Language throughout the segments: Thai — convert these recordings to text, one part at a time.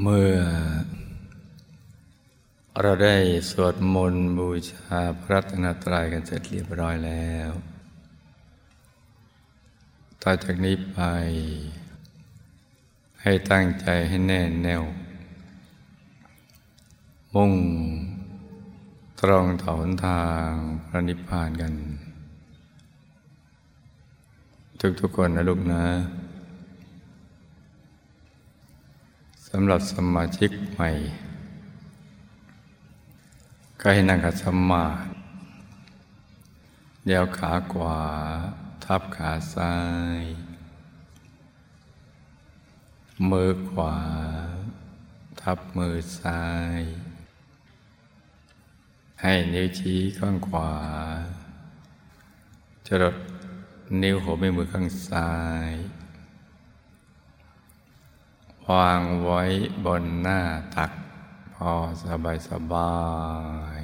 เมื่อ เราได้สวดมนต์บูชาพระตนตรัยกันเสร็จเรียบร้อยแล้ว ต่อจากนี้ไป ให้ตั้งใจให้แน่แน่ว มุ่งตรงต่อหนทางพระนิพพานกัน ทุกๆคนนะลูกนะสำหรับสมาชิกใหม่ก็ให้นั่งขัดสมาธิเดี่ยวขาขวา ทับขาซ้าย มือขวา ทับมือซ้าย ให้นิ้วชี้ข้างขวา จรดนิ้วหัวแม่มือข้างซ้าย วางไว้บนหน้าตัก พอสบายสบาย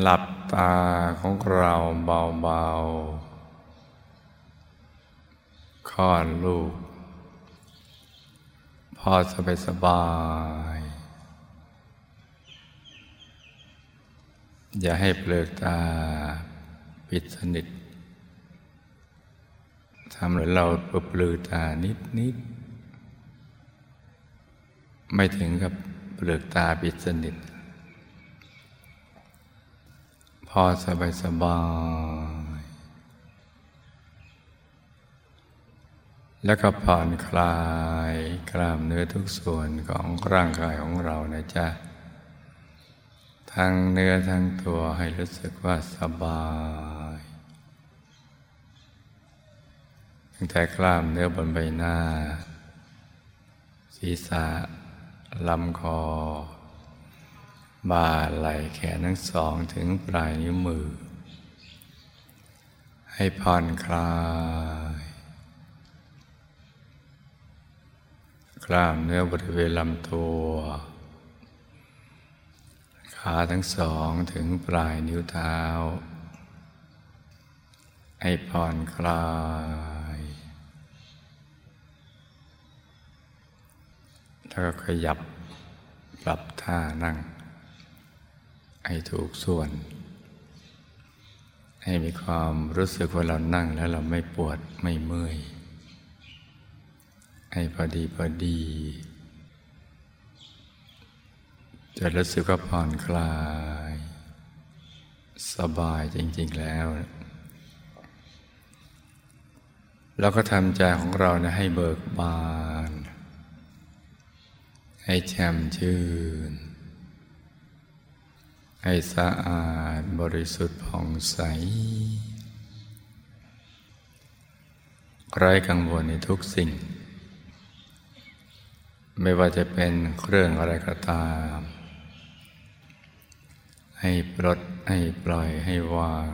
หลับตาของเราเบาๆคลอดลูก พอสบายสบาย อย่าให้เปลือกตา ปิดสนิท ทำให้เราปลือตานิดนิดไม่ถึงกับเปลือกตาปิดสนิท พอสบายสบาย แล้วก็ผ่อนคลายกล้ามเนื้อทุกส่วนของร่างกายของเรานะจ๊ะทั้งเนื้อทั้งตัวให้รู้สึกว่าสบาย ตั้งแต่กล้ามเนื้อบนใบหน้า ศีรษะลำคอ บ่าไหล่แขนทั้งสองถึงปลายนิ้วมือ ให้ผ่อนคลาย กล้ามเนื้อบริเวณลำตัว ขาทั้งสองถึงปลายนิ้วเท้า ให้ผ่อนคลาย แล้วก็ขยับปรับท่านั่ง ให้ถูกส่วน ให้มีความรู้สึกว่าเรานั่งแล้วเราไม่ปวดไม่เมื่อย ให้พอดีพอดี จะรู้สึกว่าผ่อนคลาย สบายจริง ๆแล้วแล้วก็ทำใจของเรานะให้เบิกบาน ให้แช่มชื่น ให้สะอาดบริสุทธิ์ผ่องใสไร้กังวลในทุกสิ่ง ไม่ว่าจะเป็นเครื่องอะไรก็ตาม ให้ปลดให้ปล่อยให้วาง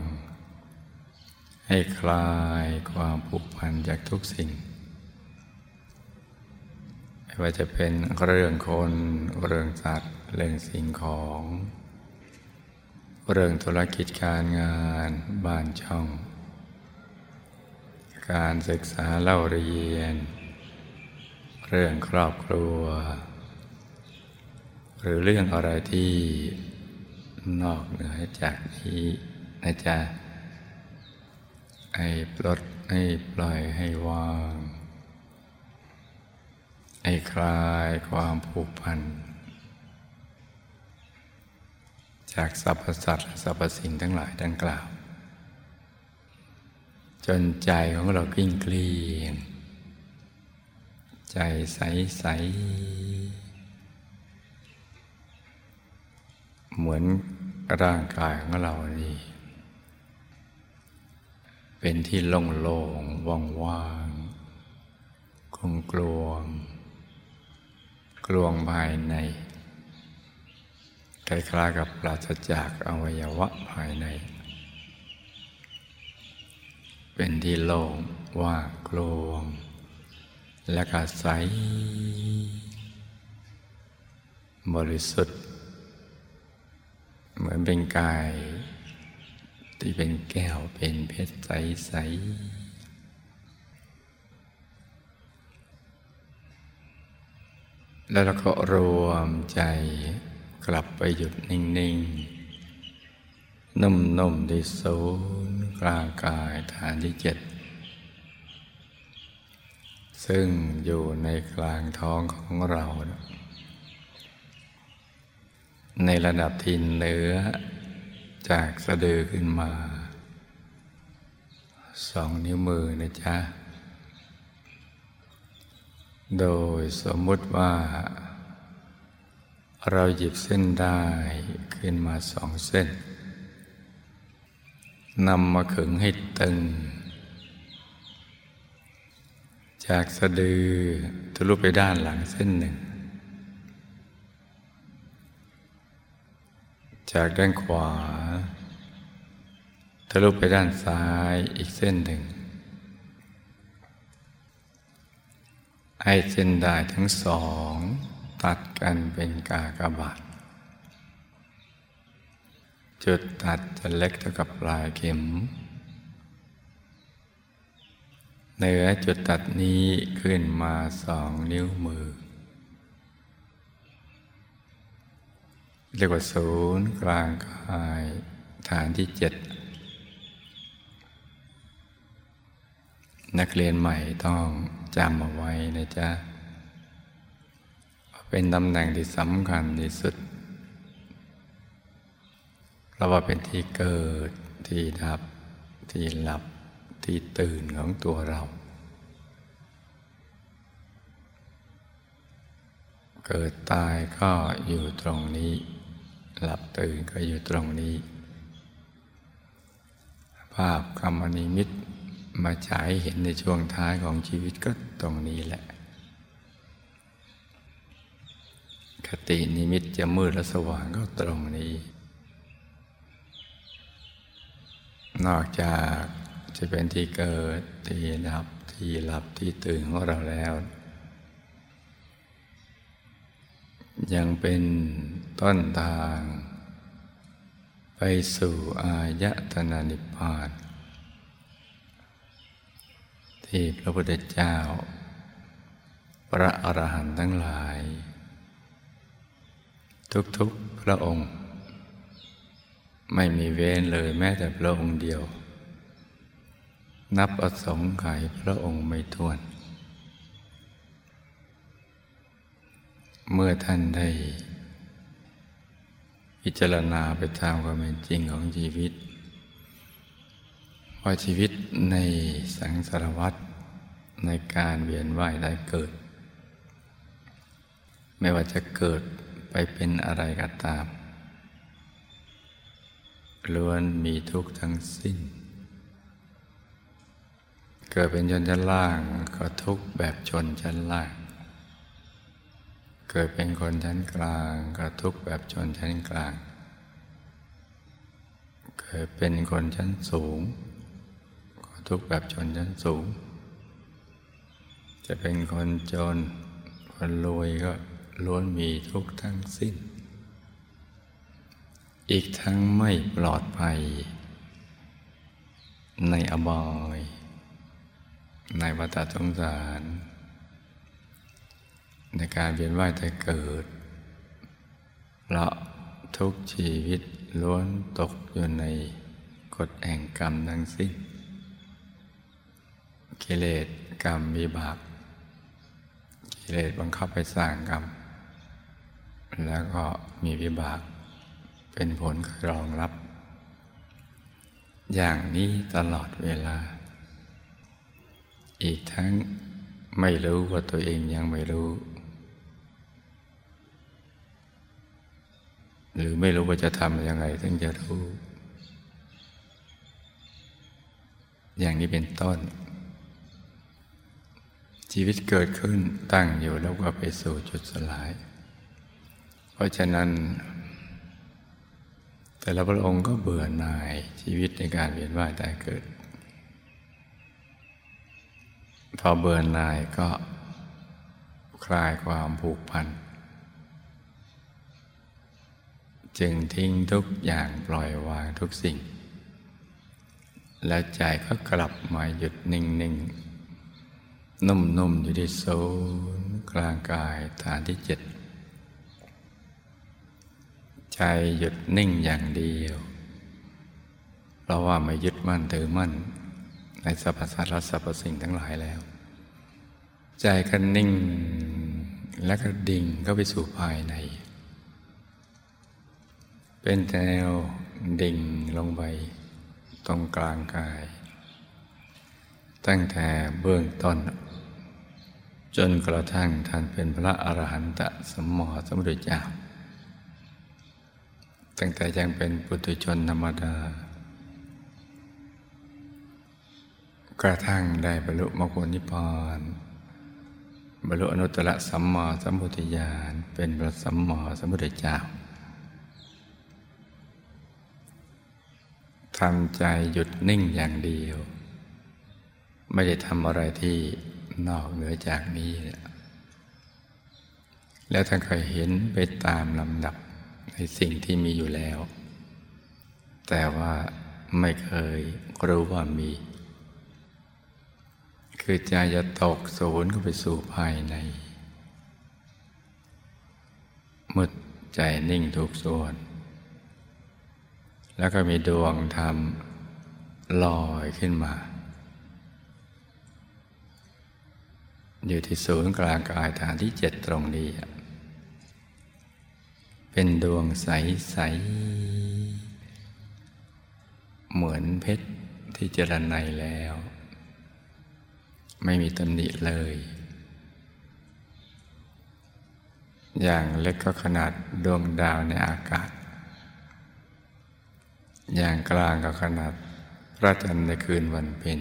ให้คลายความผูกพันจากทุกสิ่ง ว่าจะเป็นเรื่องคนเรื่องสัตว์เรื่องสิ่งของ เรื่องธุรกิจการงานบ้านช่อง การศึกษาเล่าเรียน เรื่องครอบครัว หรือเรื่องอะไรที่นอกเหนือจากนี้นะจ๊ะให้ปลดให้ปล่อยให้วาง ให้คลายความผูกพัน จากสรรพสัตว์และสรรพสิ่งทั้งหลายดังกล่าว จนใจของเรากิ้งเกลียงใจใสใสเหมือนร่างกายของเรานี่ เป็นที่โล่งๆว่างๆกลงกลวง กลวงภายในคล้ายๆกับปราศจากอวัยวะภายใน เป็นที่โล่งว่างกลวง และก็ใส บริสุทธิ์ เหมือนเป็นกาย ที่เป็นแก้วเป็นเพชรใส ๆ แล้วเราก็รวมใจกลับไปหยุดนิ่งๆ นุ่มๆที่ศูนย์กลางกายฐานที่เจ็ด ซึ่งอยู่ในกลางท้องของเรา ในระดับที่เนื้อจากสะดือขึ้นมา สองนิ้วมือนะจ๊ะ โดยสมมุติว่า เราหยิบเส้นได้ขึ้นมาสองเส้นนำมาขึงให้ตึง จากสะดือทะลุไปด้านหลังเส้นหนึ่ง จากด้านขวาทะลุไปด้านซ้ายอีกเส้นหนึ่ง ให้เส้นได้ทั้งสอง ตัดกันเป็นกากบาท จุดตัดจะเล็กเท่ากับปลายเข็ม เหนือจุดตัดนี้ขึ้นมาสองนิ้วมือ เรียกว่าศูนย์กลางกายฐานที่เจ็ด นักเรียนใหม่ต้องจำเอาไว้นะจ๊ะ เป็นตำแหน่งที่สำคัญที่สุดเราว่าเป็นที่เกิดที่ดับ ที่หลับที่ตื่นของตัวเรา เกิดตายก็อยู่ตรงนี้ หลับตื่นก็อยู่ตรงนี้ ภาพกรรมนิมิต มาฉายเห็นในช่วงท้ายของชีวิตก็ตรงนี้แหละ คตินิมิตจะมืดและสว่างก็ตรงนี้ นอกจากจะเป็นที่เกิดที่ดับที่หลับที่ตื่นของเราแล้ว ยังเป็นต้นทาง ไปสู่อายตนานิพพาน ที่พระพุทธเจ้า พระอรหันต์ทั้งหลาย ทุกๆพระองค์ ไม่มีเว้นเลยแม้แต่พระองค์เดียว นับอสงไขยพระองค์ไม่ท้วน เมื่อท่านได้พิจารณาไปตามความเป็นจริงของชีวิตาชีวิตในสังสารวัฏในการเวียนว่ายได้เกิด ไม่ว่าจะเกิดไปเป็นอะไรก็ตามล้วนมีทุกข์ทั้งสิ้น เกิดเป็นชนชั้นล่างก็ทุกข์แบบชนชั้นล่าง เกิดเป็นคนชั้นกลางก็ทุกข์แบบชนชั้นกลาง เกิดเป็นคนชั้นสูง ทุกข์แบบชนชั้นสูง จะเป็นคนจน คนรวยก็ล้วนมีทุกข์ทั้งสิ้น อีกทั้งไม่ปลอดภัย ในอบาย ในวัฏสงสาร ในการเวียนว่ายแต่เกิดเราะทุกชีวิตล้วนตกอยู่ในกฎแห่งกรรมทั้งสิ้น กิเลสกรรมมีบาปกิเลสบังคับไปสร้างกรรม แล้วก็มีวิบาก เป็นผลรองรับ อย่างนี้ตลอดเวลา อีกทั้งไม่รู้ว่าตัวเองยังไม่รู้ หรือไม่รู้ว่าจะทำยังไงถึงจะรู้ อย่างนี้เป็นต้น ชีวิตเกิดขึ้นตั้งอยู่แล้วก็ไปสู่จุดสลาย เพราะฉะนั้น แต่ละพระองค์ก็เบื่อหน่ายชีวิตในการเวียนว่ายตายเกิด พอเบื่อหน่ายก็คลายความผูกพัน จึงทิ้งทุกอย่างปล่อยวางทุกสิ่ง และใจก็กลับมาหยุดนิ่งๆ นุ่มๆอยู่ที่ศูนย์กลางกายฐานที่เจ็ดใจหยุดนิ่งอย่างเดียว เพราะว่าไม่ยึดมั่นถือมั่น ในสรรพสัตว์และสรรพสิ่งทั้งหลายแล้ว ใจก็นิ่งและก็ดิ่งเข้าไปสู่ภายใน เป็นแนวดิ่งลงไปตรงกลางกาย ตั้งแต่เบื้องต้น จนกระทั่งท่านเป็นพระอรหันตสมมติสมุทรเจ้า ตั้งแต่ยังเป็นปุถุชนธรรมดา กระทั่งได้บรรลุมรรคผลนิพพานบรรลุอนุตตรสัมมาสัมพุทธญาณเป็นพระสัมมาสัมพุทธเจ้าทำใจหยุดนิ่งอย่างเดียว ไม่ได้ทำอะไรที่ นอกเหนือจากนี้ แล้วท่านเคยเห็นไปตามลำดับในสิ่งที่มีอยู่แล้ว แต่ว่าไม่เคยรู้ว่ามี คือใจจะตกศูนย์เข้าไปสู่ภายในมุดใจนิ่งทุกส่วน แล้วก็มีดวงธรรมลอยขึ้นมา อยู่ที่ศูนย์กลางกายฐานที่เจ็ดตรงนี้ เป็นดวงใส ๆ เหมือนเพชรที่เจรไนแล้ว ไม่มีตำหนิเลย อย่างเล็กก็ขนาดดวงดาวในอากาศ อย่างกลางก็ขนาดพระจันทร์ในคืนวันเพ็ญ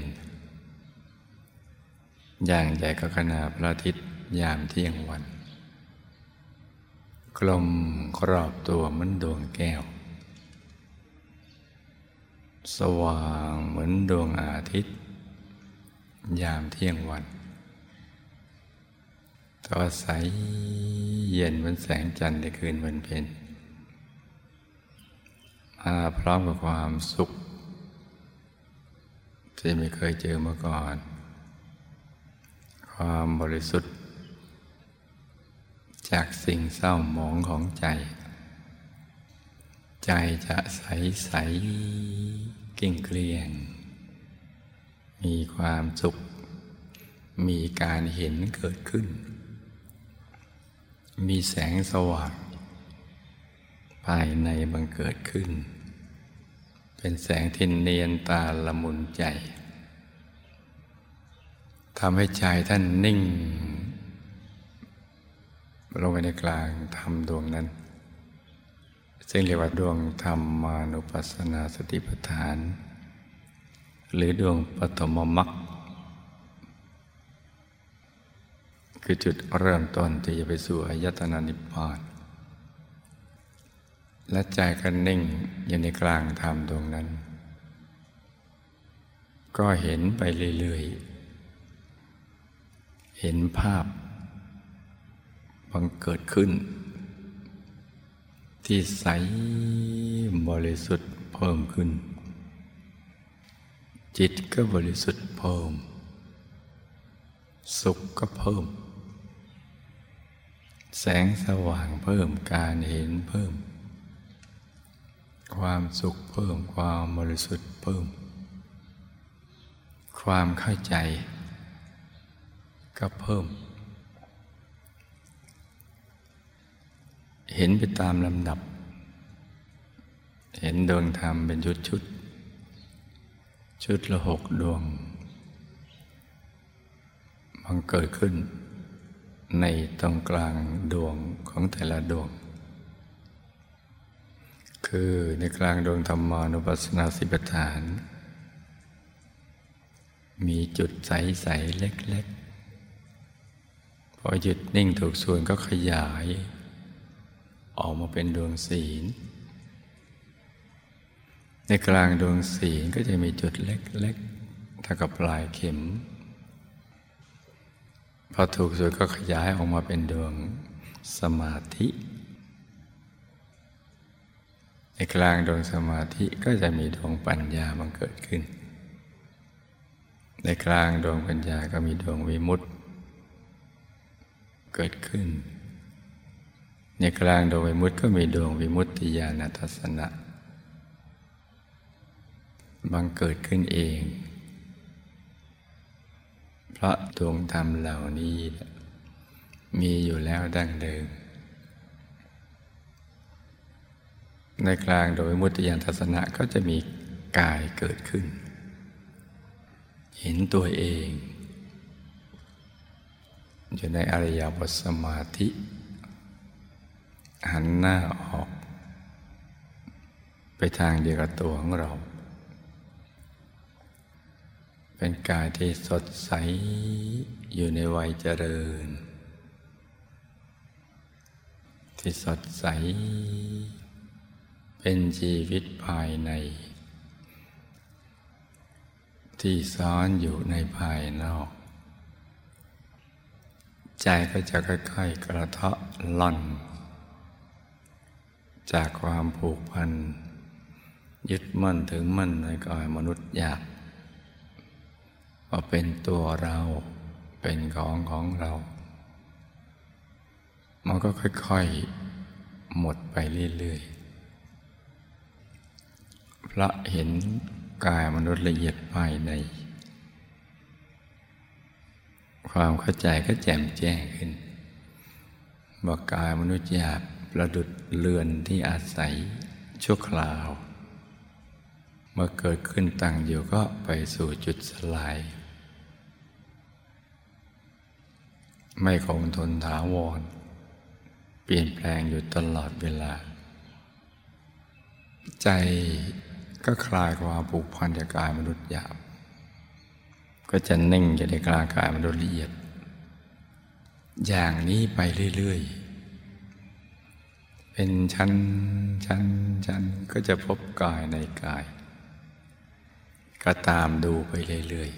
อย่างใหญ่ก็ขนาดพระอาทิตย์ยามเที่ยงวัน กลมกรอบตัวเหมือนดวงแก้ว สว่างเหมือนดวงอาทิตย์ ยามเที่ยงวันตัวใสเย็นเหมือนแสงจันทร์ในคืนวันเพ็ญมาพร้อมกับความสุขที่ไม่เคยเจอมาก่อน ความบริสุทธิ์ จากสิ่งเศร้าหมองของใจ ใจจะใสใสกิ่งเกลียง มีความสุข มีการเห็นเกิดขึ้น มีแสงสว่างภายในบังเกิดขึ้น เป็นแสงที่เนียนตาละมุนใจ ทำให้ใจท่านนิ่ง ลงไปในกลางธรรมดวงนั้น ซึ่งเรียกว่าดวงธรรมานุปัสสนาสติปัฏฐาน หรือดวงปฐมมรรคคือจุดเริ่มต้นที่จะไปสู่อายตนะนิพพานและใจก็นิ่งอยู่ในกลางธรรมดวงนั้น ก็เห็นไปเรื่อยๆ เห็นภาพบังเกิดขึ้น ที่ใสบริสุทธิ์เพิ่มขึ้น จิตก็บริสุทธิ์เพิ่ม สุขก็เพิ่ม แสงสว่างเพิ่มการเห็นเพิ่ม ความสุขเพิ่มความบริสุทธิ์เพิ่ม ความเข้าใจ ก็เพิ่ม เห็นไปตามลำดับ เห็นดวงธรรมเป็นชุดชุด ชุดละหกดวงมันเกิดขึ้น ในตรงกลางดวงของแต่ละดวง คือในกลางดวงธรรมานุปัสสนาสิบฐาน มีจุดใส ๆ เล็กๆ พอหยุดนิ่งถูกส่วนก็ขยาย ออกมาเป็นดวงศีล ในกลางดวงศีลก็จะมีจุดเล็กๆถ้ากับปลายเข็ม พอถูกสุดก็ขยายออกมาเป็นดวงสมาธิ ในกลางดวงสมาธิก็จะมีดวงปัญญาบังเกิดขึ้น ในกลางดวงปัญญาก็มีดวงวิมุตติ เกิดขึ้น ในกลางดวงวิมุตติก็มีดวงวิมุตติญาณทัศนะบังเกิดขึ้นเอง เพราะดวงธรรมเหล่านี้ มีอยู่แล้วดั้งเดิม ในกลางโดยมุติยานทัศนะก็จะมีกายเกิดขึ้น เห็นตัวเอง อยู่ในอริยบทสมาธิ หันหน้าออก ไปทางเดียวกับตัวของเรา เป็นกายที่สดใสอยู่ในวัยเจริญ ที่สดใส เป็นชีวิตภายใน ที่ซ้อนอยู่ในภายนอก ใจก็จะค่อยๆกระเทาะล่อน จากความผูกพัน ยึดมั่นถึงมั่นในกายมนุษย์อยากว่าเป็นตัวเราเป็นของของเรา มันก็ค่อยๆ หมดไปเรื่อยๆ พระเห็นกายมนุษย์ละเอียดภายใน ความเข้าใจก็แจ่มแจ้งขึ้นว่ากายมนุษย์หยาบประดุดเรือนที่อาศัยชั่วคราว เมื่อเกิดขึ้นตั้งอยู่ก็ไปสู่จุดสลาย ไม่คงทนถาวร เปลี่ยนแปลงอยู่ตลอดเวลา ใจก็คลายความผูกพันจากกายมนุษย์หยาบ ก็จะนิ่งอยู่ในกลางกายมนุษย์ละเอียด อย่างนี้ไปเรื่อยๆ เป็นชั้นชั้นชั้นก็จะพบกายในกาย ก็ตามดูไปเรื่อย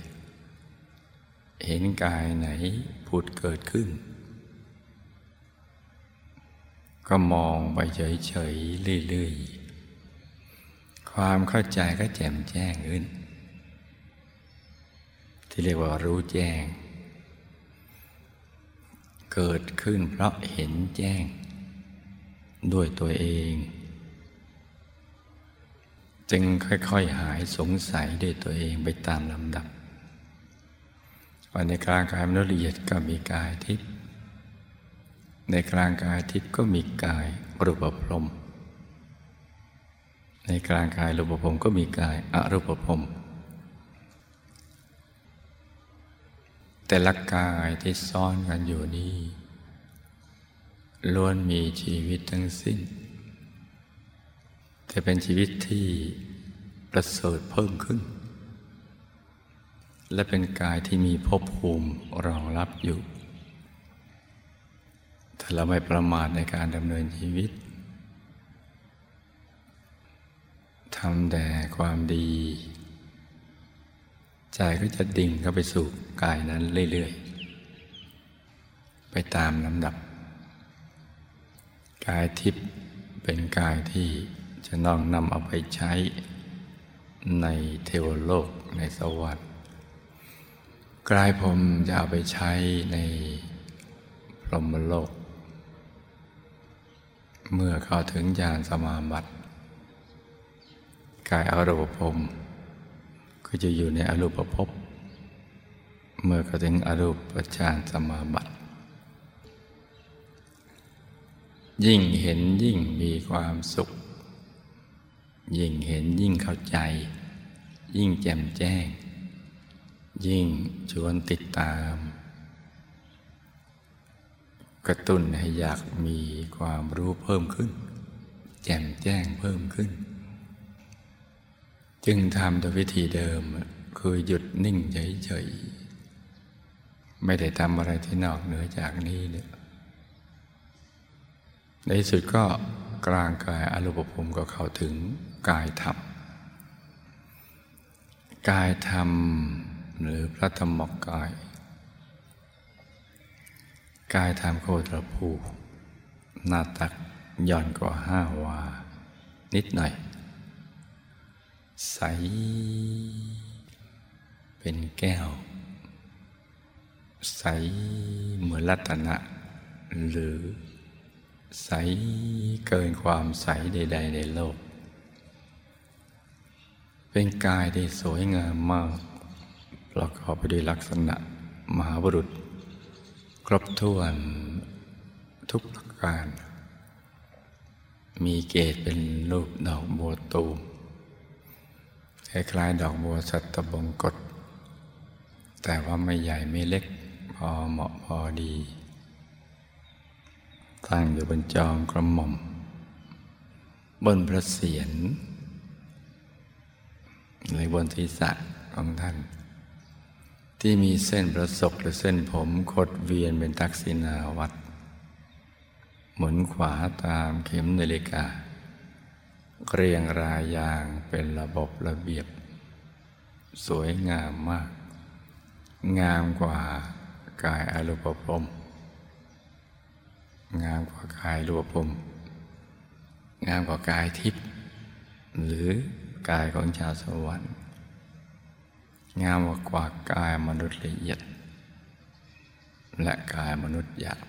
ๆ เห็นกายไหนผุดเกิดขึ้น ก็มองไปเฉยๆ เรื่อยๆ ความเข้าใจก็แจ่มแจ้งขึ้น ที่เรียกว่ารู้แจ้ง เกิดขึ้นเพราะเห็นแจ้ง ด้วยตัวเอง จึงค่อยๆหายสงสัยด้วยตัวเองไปตามลำดับว่าในกลางกายมนุษย์ละเอียดก็มีกายทิพย์ในกลางกายทิพย์ก็มีกายรูปพรมในกลางกายรูปพรมก็มีกายอรูปพรม แต่ละกายที่ซ่อนกันอยู่นี้ล้วนมีชีวิตทั้งสิ้น แต่เป็นชีวิตที่ประเสริฐเพิ่มขึ้น และเป็นกายที่มีภพภูมิรองรับอยู่ ถ้าเราไม่ประมาทในการดำเนินชีวิตทำแต่ความดี ใจก็จะดิ่งเข้าไปสู่กายนั้นเรื่อยๆ ไปตามลำดับ กายทิพย์เป็นกายที่จะน้องนำเอาไปใช้ในเทวโลกในสวรรค์กายผมจะเอาไปใช้ในพรหมโลก เมื่อเข้าถึงญาณสมาบัติ กายอารูปภพ ก็จะอยู่ในอรูปภพเมื่อเข้าถึงอรูปฌานสมาบัติ ยิ่งเห็นยิ่งมีความสุข ยิ่งเห็นยิ่งเข้าใจ ยิ่งแจ่มแจ้ง ยิ่งชวนติดตาม กระตุ้นให้อยากมีความรู้เพิ่มขึ้น แจ่มแจ้งเพิ่มขึ้น จึงทำโดยวิธีเดิมคือหยุดนิ่งเฉยๆไม่ได้ทำอะไรที่นอกเหนือจากนี้เนี่ยในสุดก็กลางกายอรูปภพก็เข้าถึงกายธรรมกายธรรมหรือพระธรรมกาย กายธรรมโคตรภูหน้าตักย่อนกว่าห้าวา นิดหน่อย ใส เป็นแก้ว ใสเหมือนรัตนะ หรือ ใสเกินความใสใด ๆ ในโลก เป็นกายที่สวยงามมากประกอบไปด้วยลักษณะมหาบุรุษ ครบถ้วนทุกประการ มีเกศเป็นรูปดอกบัวตูม คล้ายๆดอกบัวสัตบงกฎแต่ว่าไม่ใหญ่ไม่เล็กพอเหมาะพอดี ตั้งอยู่บนจองกระหม่อม บนพระเศียรในบนศีรษะของท่าน ที่มีเส้นประศกหรือเส้นผมคดเวียนเป็นทักษิณาวัด หมุนขวาตามเข็มนาฬิกา เรียงรายอย่างเป็นระบบระเบียบ สวยงามมาก งามกว่ากายอรูปภพงามกว่ากายรูปภพงามกว่ากายทิพย์หรือกายของชาวสวรรค์ งามกว่ากายมนุษย์ละเอียด และกายมนุษย์หยาบ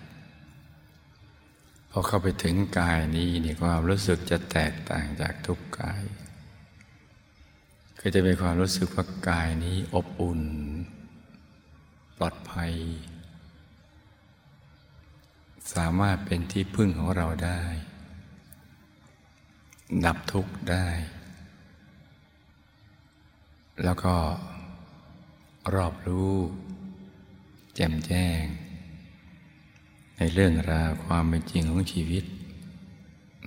พอเข้าไปถึงกายนี้นี่ความรู้สึกจะแตกต่างจากทุกกาย ก็จะเป็นความรู้สึกว่ากายนี้อบอุ่น ปลอดภัย สามารถเป็นที่พึ่งของเราได้ ดับทุกข์ได้ แล้วก็รอบรู้ แจ่มแจ้ง ในเรื่องราวความเป็นจริงของชีวิต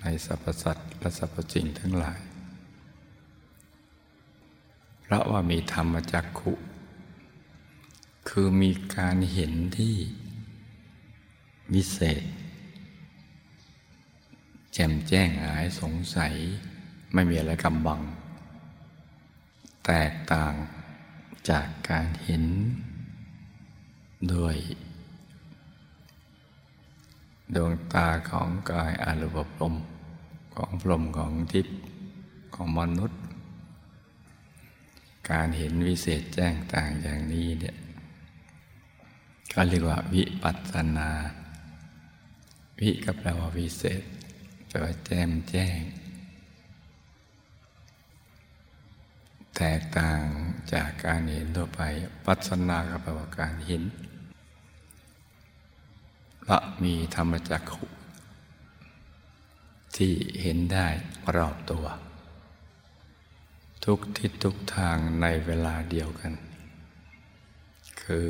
ในสรรพสัตว์และสรรพสิ่งทั้งหลาย เพราะว่ามีธรรมจักขุ คือมีการเห็นที่วิเศษ แจ่มแจ้งหายสงสัยไม่มีอะไรกำบัง แตกต่างจากการเห็น ด้วย ดวงตาของกายอารูปพรมของพรมของทิพย์ของมนุษย์ การเห็นวิเศษแจ้งต่างอย่างนี้เนี่ยก็เรียกว่าวิปัสสนา วิก็แปลว่าวิเศษแปลว่าแจ่มแจ้ง แตกต่างจากการเห็นทั่วไป ปัสนาก็แปลว่าการเห็น ละมีธรรมจักขุที่เห็นได้รอบตัว ทุกทิศทุกทางในเวลาเดียวกัน คือ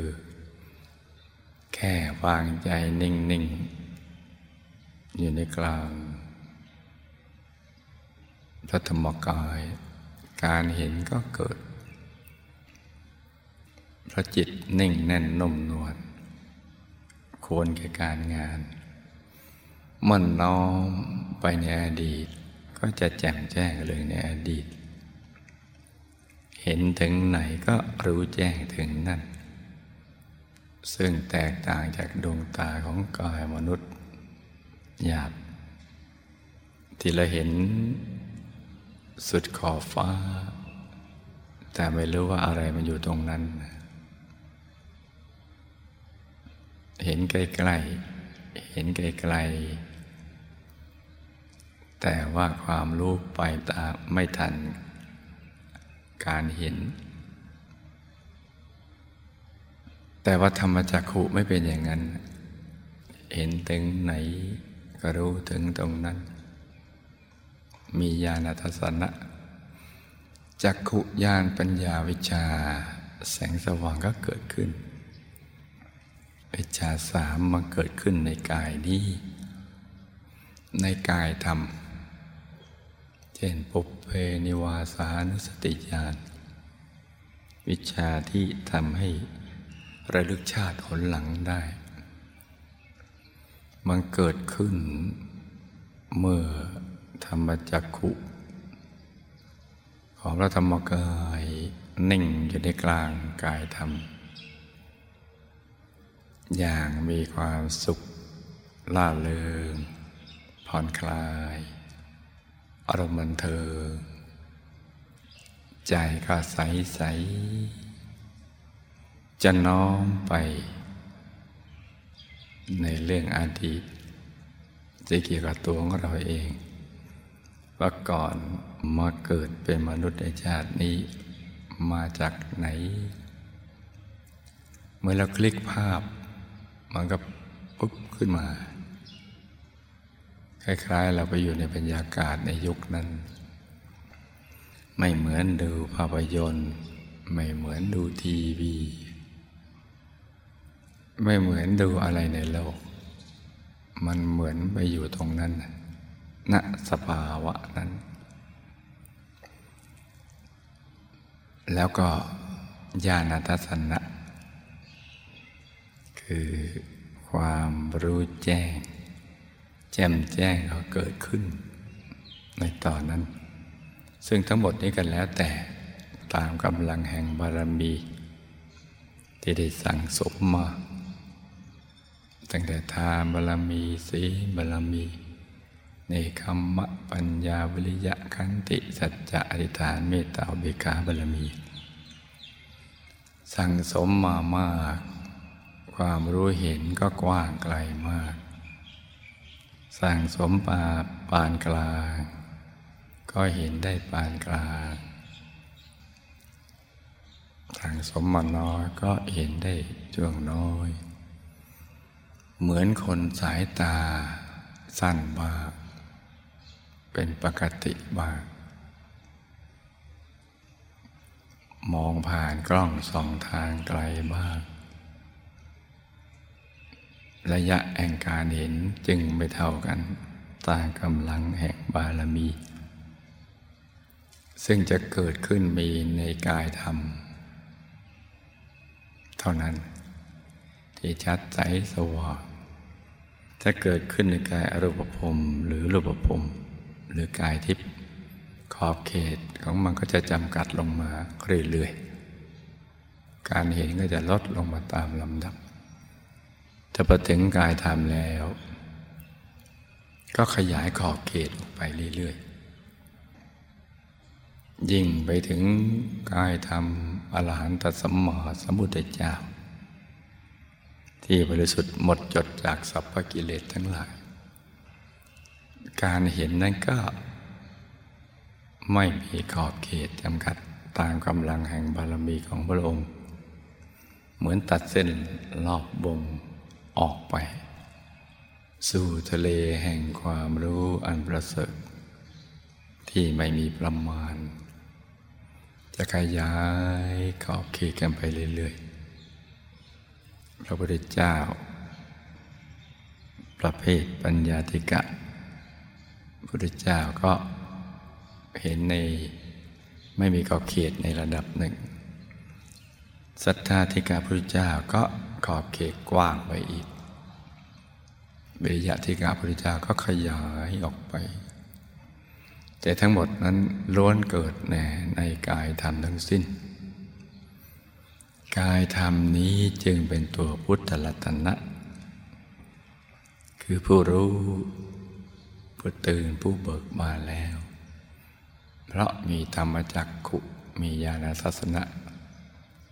แค่วางใจนิ่ง ๆ อยู่ในกลางพระธรรมกาย การเห็นก็เกิด พระจิตนิ่งแน่นนุ่มนวล ควรแก่การงาน มันน้อมไปในอดีต ก็จะแจ่มแจ้งเลยในอดีต เห็นถึงไหนก็รู้แจ้งถึงนั่น ซึ่งแตกต่างจากดวงตาของกายมนุษย์หยาบ ที่เราเห็นสุดขอบฟ้า แต่ไม่รู้ว่าอะไรมันอยู่ตรงนั้น เห็นไกลๆ เห็นไกลๆ แต่ว่าความรู้ไปตาไม่ทันการเห็น แต่ว่าธรรมจักขุไม่เป็นอย่างนั้น เห็นถึงไหนก็รู้ถึงตรงนั้น มีญาณทัศนะจักขุญาณปัญญาวิชา แสงสว่างก็เกิดขึ้น วิชาสามมาเกิดขึ้นในกายนี้ ในกายธรรม เช่นปุเพนิวาสานุสติญาณวิชาที่ทำให้ระลึกชาติหนหลังได้ มันเกิดขึ้นเมื่อธรรมจักขุของพระธรรมกายนิ่งอยู่ในกลางกายธรรม อย่างมีความสุขล่าเริงผ่อนคลาย อารมณ์บันเทิง ใจก็ใสใสจะน้อมไป ในเรื่องอดีตจะเกี่ยวกับตัวของเราเอง ว่าก่อนมาเกิดเป็นมนุษย์ในชาตินี้มาจากไหน เมื่อเราคลิกภาพ มันก็ปุ๊บขึ้นมา คล้ายๆ เราไปอยู่ในบรรยากาศในยุคนั้น ไม่เหมือนดูภาพยนตร์ ไม่เหมือนดูทีวี ไม่เหมือนดูอะไรในโลก มันเหมือนไปอยู่ตรงนั้นณสภาวะนั้น แล้วก็ญาณทัศนะ คือความรู้แจ้ง แจ่มแจ้งก็เกิดขึ้น ในตอนนั้น ซึ่งทั้งหมดนี้กันแล้วแต่ตามกำลังแห่งบารมี ที่ได้สั่งสมมาตั้งแต่ทานบารมีสีบารมีในคำมะปัญญาวิริยะขันติ สัจจะอธิษฐานเมตตาเบกาบารมี สั่งสมมามาก ความรู้เห็นก็กว้างไกลมาก สั่งสมปาปานกลาง ก็เห็นได้ปานกลาง สั่งสมมาน้อยก็เห็นได้ช่วงน้อย เหมือนคนสายตาสั้นบ้างเป็นปกติบ้างมองผ่านกล้องสองทางไกลบ้าง ระยะแห่งการเห็นจึงไม่เท่ากันตามกำลังแห่งบารมี ซึ่งจะเกิดขึ้นมีในกายธรรม เท่านั้น ที่ชัดใสสว่างถ้าเกิดขึ้นในกายอรูปภพหรือรูปภพหรือกายทิพย์ขอบเขตของมันก็จะจำกัดลงมาเรื่อยๆ การเห็นก็จะลดลงมาตามลำดับ ถ้าพอถึงกายธรรมแล้ว ก็ขยายขอบเขตออกไปเรื่อยๆ ยิ่งไปถึงกายธรรมอรหันตสัมมาสัมพุทธเจ้า ที่บริสุทธิ์หมดจดจากสัพพกิเลสทั้งหลาย การเห็นนั้นก็ไม่มีขอบเขตจำกัดตามกำลังแห่งบารมีของพระองค์ เหมือนตัดเส้นรอบบง ออกไป สู่ทะเลแห่งความรู้อันประเสริฐที่ไม่มีประมาณ จะขยายขอบเขตกันไปเรื่อยๆ พระพุทธเจ้า ประเภทปัญญาธิกะพุทธเจ้าก็เห็นในไม่มีขอบเขตในระดับหนึ่งศรัทธาธิกาพระพุทธเจ้าก็ ขอบเขตกว้างไปอีกบิริยะธิกาพระพุทธเจ้าก็ขยายออกไป แต่ทั้งหมดนั้นล้วนเกิดแน่ในกายธรรมทั้งสิ้น กายธรรมนี้จึงเป็นตัวพุทธลัตนะ คือผู้รู้ผู้ตื่นผู้เบิกบานแล้ว เพราะมีธรรมจักขุมีญาณทัศนะ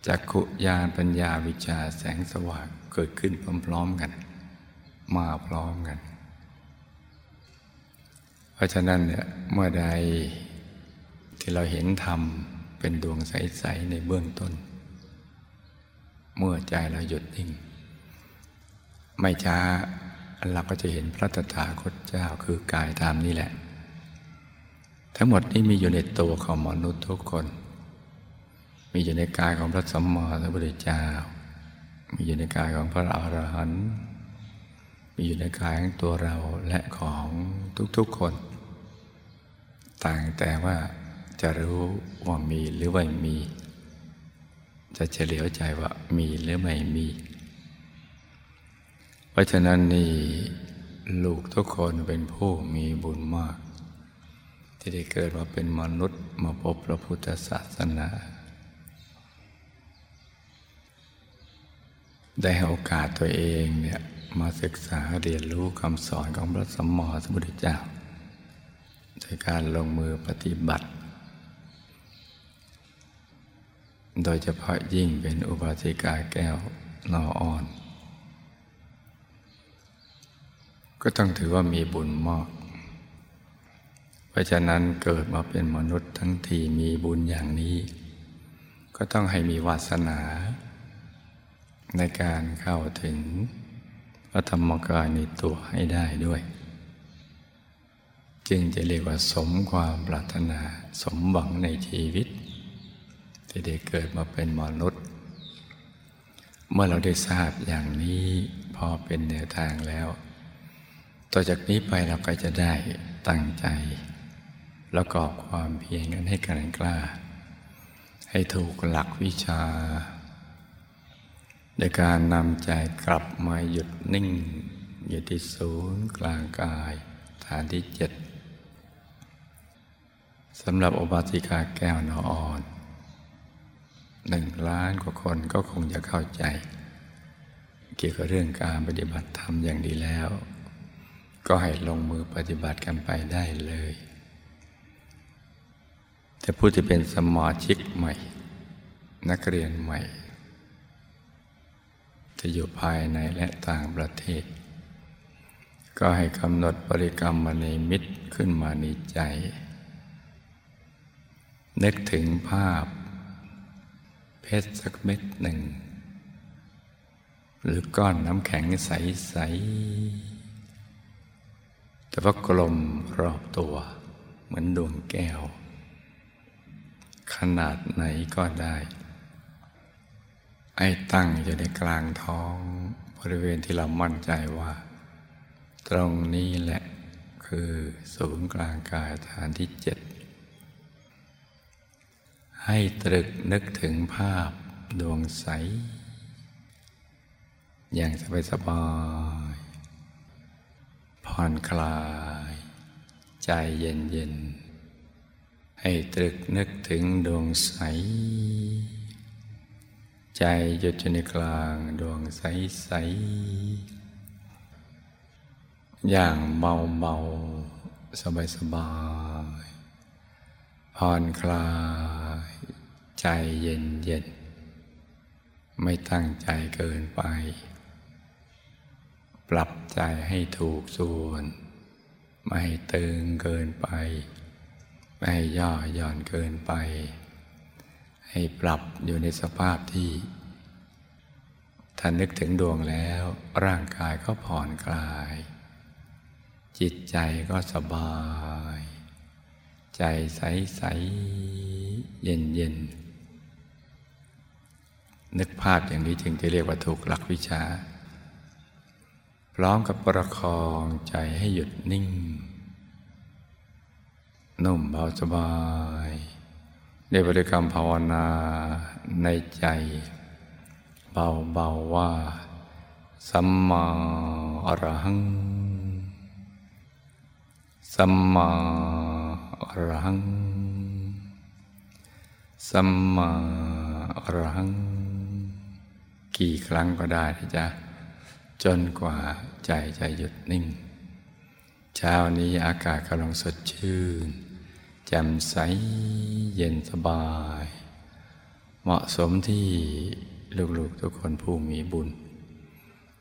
จักขุญาณปัญญาวิชาแสงสว่างเกิดขึ้นพร้อมๆกัน มาพร้อมกัน เพราะฉะนั้นเนี่ยเมื่อใดที่เราเห็นธรรมเป็นดวงใส ๆ ในเบื้องต้น เมื่อใจเราหยุดนิ่ง ไม่ช้าเราก็จะเห็นพระตถาคตเจ้าคือกายธรรมนี่แหละ ทั้งหมดนี้มีอยู่ในตัวของมนุษย์ทุกคน มีอยู่ในกายของพระสัมมาสัมพุทธเจ้า มีอยู่ในกายของพระอรหันต์ มีอยู่ในกายของตัวเราและของทุกๆคน ต่างแต่ว่าจะรู้ว่ามีหรือไม่มี จะเฉลียวใจว่ามีหรือไม่มี เพราะฉะนั้นนี่ลูกทุกคนเป็นผู้มีบุญมาก ที่ได้เกิดมาเป็นมนุษย์มาพบพระพุทธศาสนา ได้โอกาสตัวเองเนี่ยมาศึกษาเรียนรู้คำสอนของพระสัมมาสัมพุทธเจ้าโดยการลงมือปฏิบัติ โดยเฉพาะยิ่งเป็นอุบาสิกาแก้วนออ่อน ก็ต้องถือว่ามีบุญมาก เพราะฉะนั้นเกิดมาเป็นมนุษย์ทั้งทีมีบุญอย่างนี้ ก็ต้องให้มีวาสนา ในการเข้าถึงพระธรรมกายในตัวให้ได้ด้วย จึงจะเรียกว่าสมความปรารถนาสมหวังในชีวิต ที่ได้เกิดมาเป็นมนุษย์ เมื่อเราได้ทราบอย่างนี้พอเป็นแนวทางแล้วต่อจากนี้ไปเราก็จะได้ตั้งใจแล้วกอบความเพียรกันให้กันกล้า ให้ถูกหลักวิชา ในการนำใจกลับมาหยุดนิ่ง อยู่ที่ศูนย์กลางกายฐานที่เจ็ดสำหรับอบาสิกาแก้วนอ่อนหนึ่งล้านกว่าคนก็คงจะเข้าใจ เกี่ยวกับเรื่องการปฏิบัติธรรมอย่างดีแล้ว ก็ให้ลงมือปฏิบัติกันไปได้เลย แต่ผู้ที่เป็นสมาชิกใหม่ นักเรียนใหม่ จะอยู่ภายในและต่างประเทศ ก็ให้กำหนดบริกรรมมณีมิตรขึ้นมาในใจ นึกถึงภาพ เพชรสักเม็ดหนึ่ง หรือก้อนน้ำแข็งใส ๆ แต่ว่ากลมรอบตัวเหมือนดวงแก้ว ขนาดไหนก็ได้ ไอ้ตั้งอยู่ในกลางท้องบริเวณที่เรามั่นใจว่า ตรงนี้แหละคือศูนย์กลางกายฐานที่เจ็ดให้ตรึกนึกถึงภาพดวงใส อย่างสบายสบายผ่อนคลาย ใจเย็นเย็นให้ตรึกนึกถึงดวงใส ใจหยุดอยู่ในกลางดวงใส ๆ อย่างเบาเบาสบายสบายผ่อนคลาย ใจเย็นเย็นไม่ตั้งใจเกินไป ปรับใจให้ถูกส่วน ไม่ตึงเกินไป ไม่ย่อหย่อนเกินไป ให้ปรับอยู่ในสภาพที่ถ้านึกถึงดวงแล้วร่างกายก็ผ่อนคลาย จิตใจก็สบาย ใจใสใสเย็นเย็นนึกภาพอย่างนี้จึงจะเรียกว่าถูกหลักวิชา พร้อมกับประคองใจให้หยุดนิ่ง นุ่มเบาสบาย ในบริกรรมภาวนาในใจเบาๆว่า สัมมาอรหัง สัมมาอรหัง สัมมาอรหัง กี่ครั้งก็ได้นะจ๊ะ จนกว่าใจจะหยุดนิ่ง เช้านี้อากาศกำลังสดชื่น จ่มใสเย็นสบาย เหมาะสมที่ลูกๆทุกคนผู้มีบุญ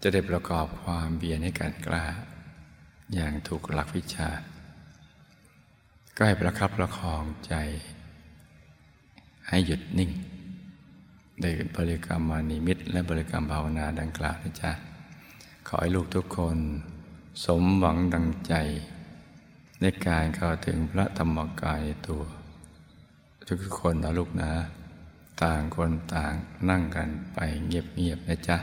จะได้ประกอบความเบียนให้การกล้า อย่างถูกหลักวิชา ก็ให้ประคับประคองใจ ให้หยุดนิ่งได้บริกรรมมานิมิต และบริกรรมภาวนาดังกล่าวนะจ๊ะ ขอให้ลูกทุกคน สมหวังดังใจ ในการเข้าถึงพระธรรมกายตัว ทุกคนนะลูกนะ ต่างคนต่างนั่งกันไปเงียบๆนะจ๊ะ